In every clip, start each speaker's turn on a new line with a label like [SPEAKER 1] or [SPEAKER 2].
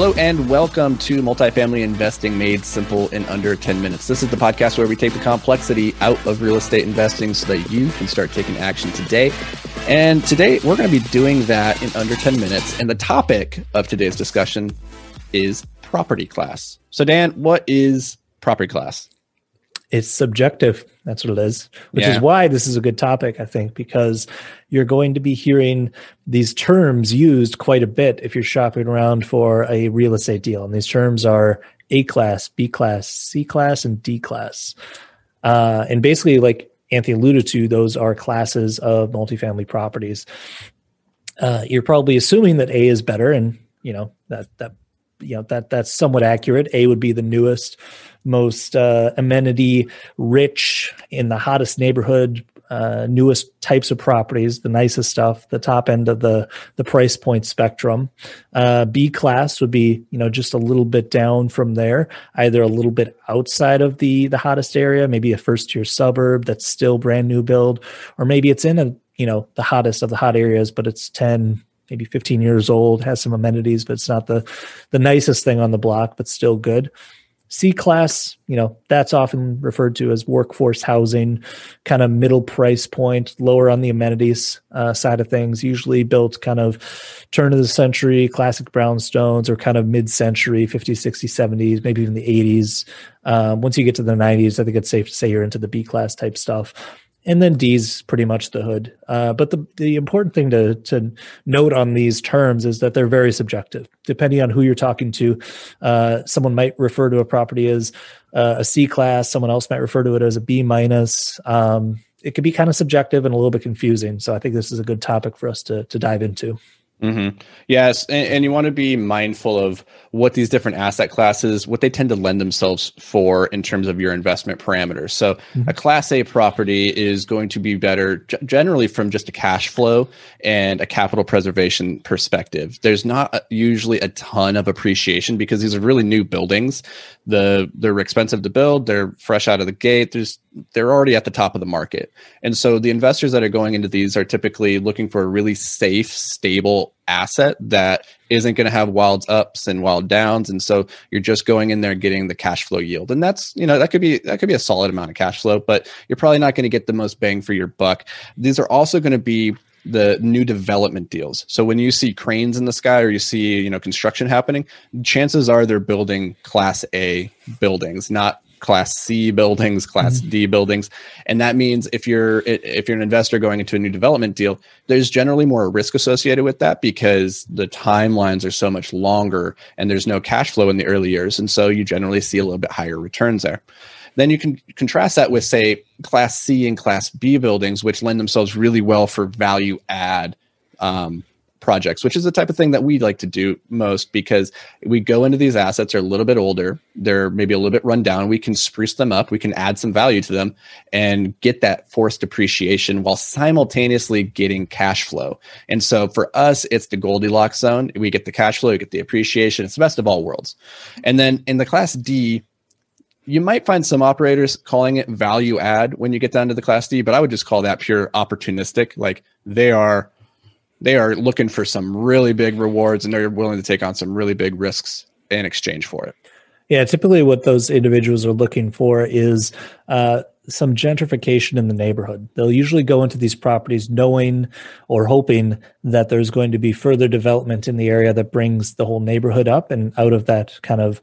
[SPEAKER 1] Hello and welcome to Multifamily Investing Made Simple in Under 10 Minutes. This is the podcast where we take the complexity out of real estate investing so that you can start taking action today. And today we're going to be doing that in under 10 minutes. And the topic of today's discussion is property class. So, Dan, what is property class?
[SPEAKER 2] It's subjective. That's what it is, which yeah. is why this is a good topic, I think, because you're going to be hearing these terms used quite a bit if you're shopping around for a real estate deal. And these terms are A class, B class, C class, and D class. Uh, and basically, like Anthony alluded to, those are classes of multifamily properties. Uh, you're probably assuming that A is better, and you know that that you know that that's somewhat accurate. A would be the newest most uh, amenity rich in the hottest neighborhood uh, newest types of properties, the nicest stuff, the top end of the the price point spectrum. Uh, B class would be you know just a little bit down from there, either a little bit outside of the the hottest area, maybe a first tier suburb that's still brand new build, or maybe it's in a you know the hottest of the hot areas, but it's ten maybe 15 years old, has some amenities, but it's not the the nicest thing on the block, but still good. C class, you know, that's often referred to as workforce housing, kind of middle price point, lower on the amenities uh, side of things, usually built kind of turn of the century, classic brownstones, or kind of mid century, 50s, 60s, 70s, maybe even the 80s. Um, once you get to the 90s, I think it's safe to say you're into the B class type stuff and then D's pretty much the hood. Uh, but the the important thing to to note on these terms is that they're very subjective. Depending on who you're talking to, uh, someone might refer to a property as uh, a C class. Someone else might refer to it as a B minus. Um, it could be kind of subjective and a little bit confusing. So I think this is a good topic for us to to dive into.
[SPEAKER 1] Mm-hmm. Yes, and, and, you want to be mindful of what these different asset classes, what they tend to lend themselves for in terms of your investment parameters. So, mm-hmm. a Class A property is going to be better g- generally from just a cash flow and a capital preservation perspective. There's not a, usually a ton of appreciation because these are really new buildings. The they're expensive to build. They're fresh out of the gate. There's they're already at the top of the market. And so the investors that are going into these are typically looking for a really safe, stable asset that isn't going to have wild ups and wild downs. And so you're just going in there getting the cash flow yield. And that's, you know, that could be that could be a solid amount of cash flow, but you're probably not going to get the most bang for your buck. These are also going to be the new development deals. So when you see cranes in the sky or you see, you know, construction happening, chances are they're building class A buildings, not class C buildings, class mm-hmm. D buildings. And that means if you're if you're an investor going into a new development deal, there's generally more risk associated with that because the timelines are so much longer and there's no cash flow in the early years. And so you generally see a little bit higher returns there. Then you can contrast that with say class C and class B buildings, which lend themselves really well for value add um, projects, which is the type of thing that we like to do most because we go into these assets are a little bit older, they're maybe a little bit run down. We can spruce them up, we can add some value to them and get that forced appreciation while simultaneously getting cash flow. And so for us, it's the Goldilocks zone. We get the cash flow, we get the appreciation. It's the best of all worlds. And then in the class D, you might find some operators calling it value add when you get down to the class D, but I would just call that pure opportunistic. Like they are they are looking for some really big rewards and they're willing to take on some really big risks in exchange for it.
[SPEAKER 2] Yeah, typically what those individuals are looking for is uh, some gentrification in the neighborhood. They'll usually go into these properties knowing or hoping that there's going to be further development in the area that brings the whole neighborhood up and out of that kind of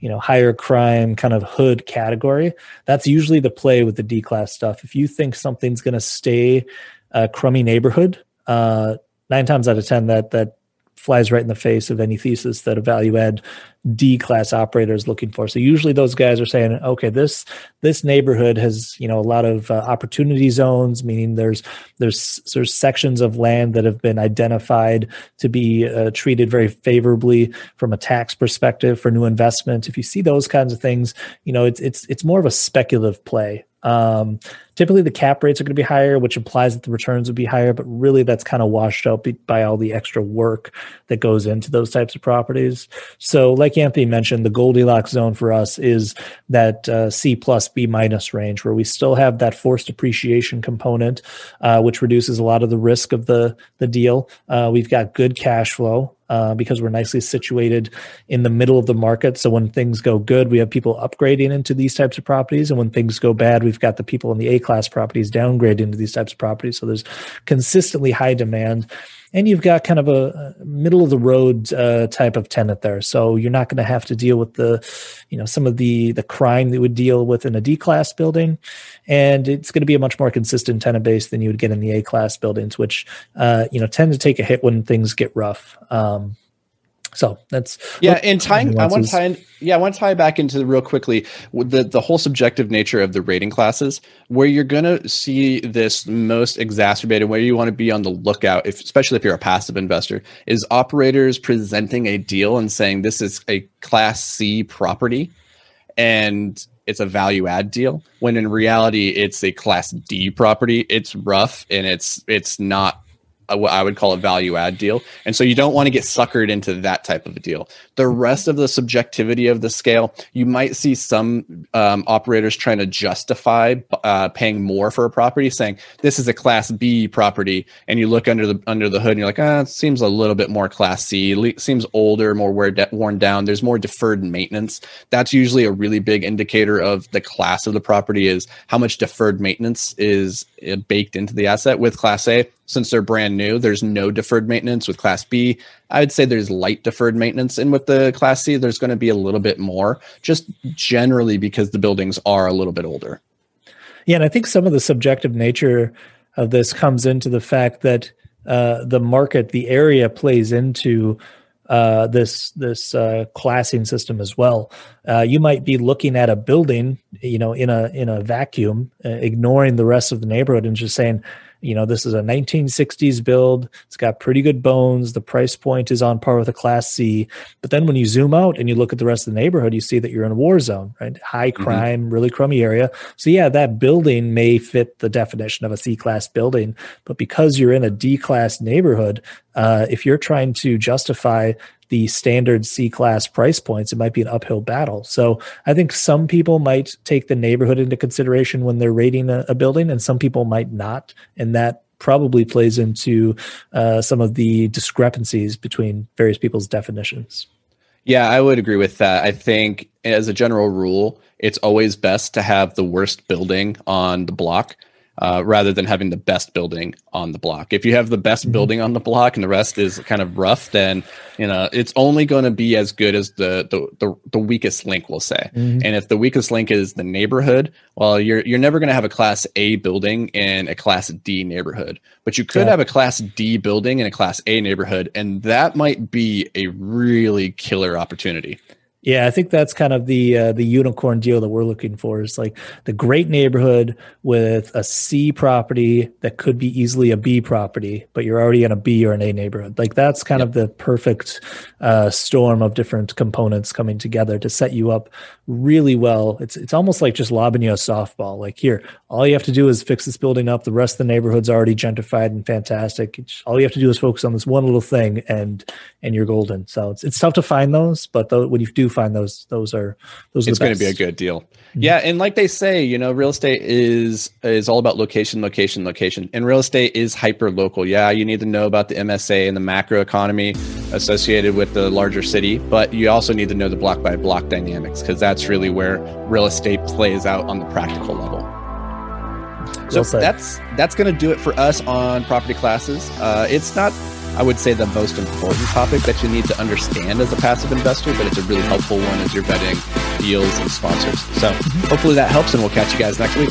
[SPEAKER 2] you know higher crime kind of hood category that's usually the play with the d class stuff if you think something's going to stay a crummy neighborhood uh, nine times out of ten that that flies right in the face of any thesis that a value add D class operator is looking for. So usually those guys are saying, okay, this this neighborhood has you know a lot of uh, opportunity zones, meaning there's there's there's sections of land that have been identified to be uh, treated very favorably from a tax perspective for new investment. If you see those kinds of things, you know it's it's it's more of a speculative play um, typically, the cap rates are going to be higher, which implies that the returns would be higher, but really that's kind of washed out by all the extra work that goes into those types of properties. So, like Anthony mentioned, the Goldilocks zone for us is that uh, C plus B minus range, where we still have that forced appreciation component, uh, which reduces a lot of the risk of the the deal. Uh, we've got good cash flow uh, because we're nicely situated in the middle of the market. So when things go good, we have people upgrading into these types of properties, and when things go bad, we've got the people in the A class properties downgrading into these types of properties. So there's consistently high demand and you've got kind of a middle of the road uh, type of tenant there. So you're not going to have to deal with the, you know, some of the the crime that would deal with in a D class building, and it's going to be a much more consistent tenant base than you would get in the A class buildings, which uh, you know tend to take a hit when things get rough. Um, so that's
[SPEAKER 1] yeah. And tying, I want to tie in, yeah, I want to tie back into real quickly the the whole subjective nature of the rating classes, where you're going to see this most exacerbated, where you want to be on the lookout, if, especially if you're a passive investor, is operators presenting a deal and saying this is a Class C property, and it's a value add deal when in reality it's a class D property. It's rough and it's it's not what I would call a value add deal. And so you don't want to get suckered into that type of a deal. The rest of the subjectivity of the scale, you might see some um, operators trying to justify uh, paying more for a property, saying this is a Class B property, and you look under the under the hood and you're like, ah, it seems a little bit more Class C. It seems older, more wear de- worn down. There's more deferred maintenance. That's usually a really big indicator of the class of the property is how much deferred maintenance is uh, baked into the asset. With Class A, since they're brand new, there's no deferred maintenance. With Class B, I'd say there's light deferred maintenance. And with the Class C, there's going to be a little bit more, just generally because the buildings are a little bit older.
[SPEAKER 2] Yeah, and I think some of the subjective nature of this comes into the fact that uh, the market, the area plays into uh, this this uh, classing system as well. Uh, you might be looking at a building, you know, in a in a vacuum, uh, ignoring the rest of the neighborhood, and just saying, you know, this is a 1960s build. It's got pretty good bones. The price point is on par with a Class C. But then when you zoom out and you look at the rest of the neighborhood, you see that you're in a war zone, right? High mm-hmm. crime, mm-hmm. really crummy area. So yeah, that building may fit the definition of a C class building, but because you're in a D class neighborhood, uh, if you're trying to justify the standard C class price points, it might be an uphill battle. So I think some people might take the neighborhood into consideration when they're rating a, a building, and some people might not. And that probably plays into uh, some of the discrepancies between various people's definitions.
[SPEAKER 1] Yeah, I would agree with that. I think as a general rule, it's always best to have the worst building on the block uh, rather than having the best building on the block. If you have the best mm-hmm. building on the block and the rest is kind of rough, then you know it's only going to be as good as the the the, the weakest link, we'll say. Mm-hmm. And if the weakest link is the neighborhood, well, you're you're never going to have a Class A building in a Class D neighborhood, but you could yeah. have a Class D building in a Class A neighborhood, and that might be a really killer opportunity.
[SPEAKER 2] Yeah, I think that's kind of the uh, the unicorn deal that we're looking for. Is like the great neighborhood with a C property that could be easily a B property, but you're already in a B or an A neighborhood. Like that's kind yep. of the perfect uh, storm of different components coming together to set you up really well. It's it's almost like just lobbing you a softball. Like here, all you have to do is fix this building up. The rest of the neighborhood's already gentrified and fantastic. It's, all you have to do is focus on this one little thing, and and you're golden. So it's it's tough to find those, but though, when you do find those, those are those. Are
[SPEAKER 1] it's going to be a good deal. Mm-hmm. Yeah, and like they say, you know, real estate is is all about location, location, location, and real estate is hyper local. Yeah, you need to know about the MSA and the macro economy associated with the larger city, but you also need to know the block by block dynamics because that's really where real estate plays out on the practical level. So well that's that's going to do it for us on property classes. Uh, it's not I would say, the most important topic that you need to understand as a passive investor, but it's a really helpful one as you're vetting deals and sponsors. So mm-hmm. hopefully that helps, and we'll catch you guys next week.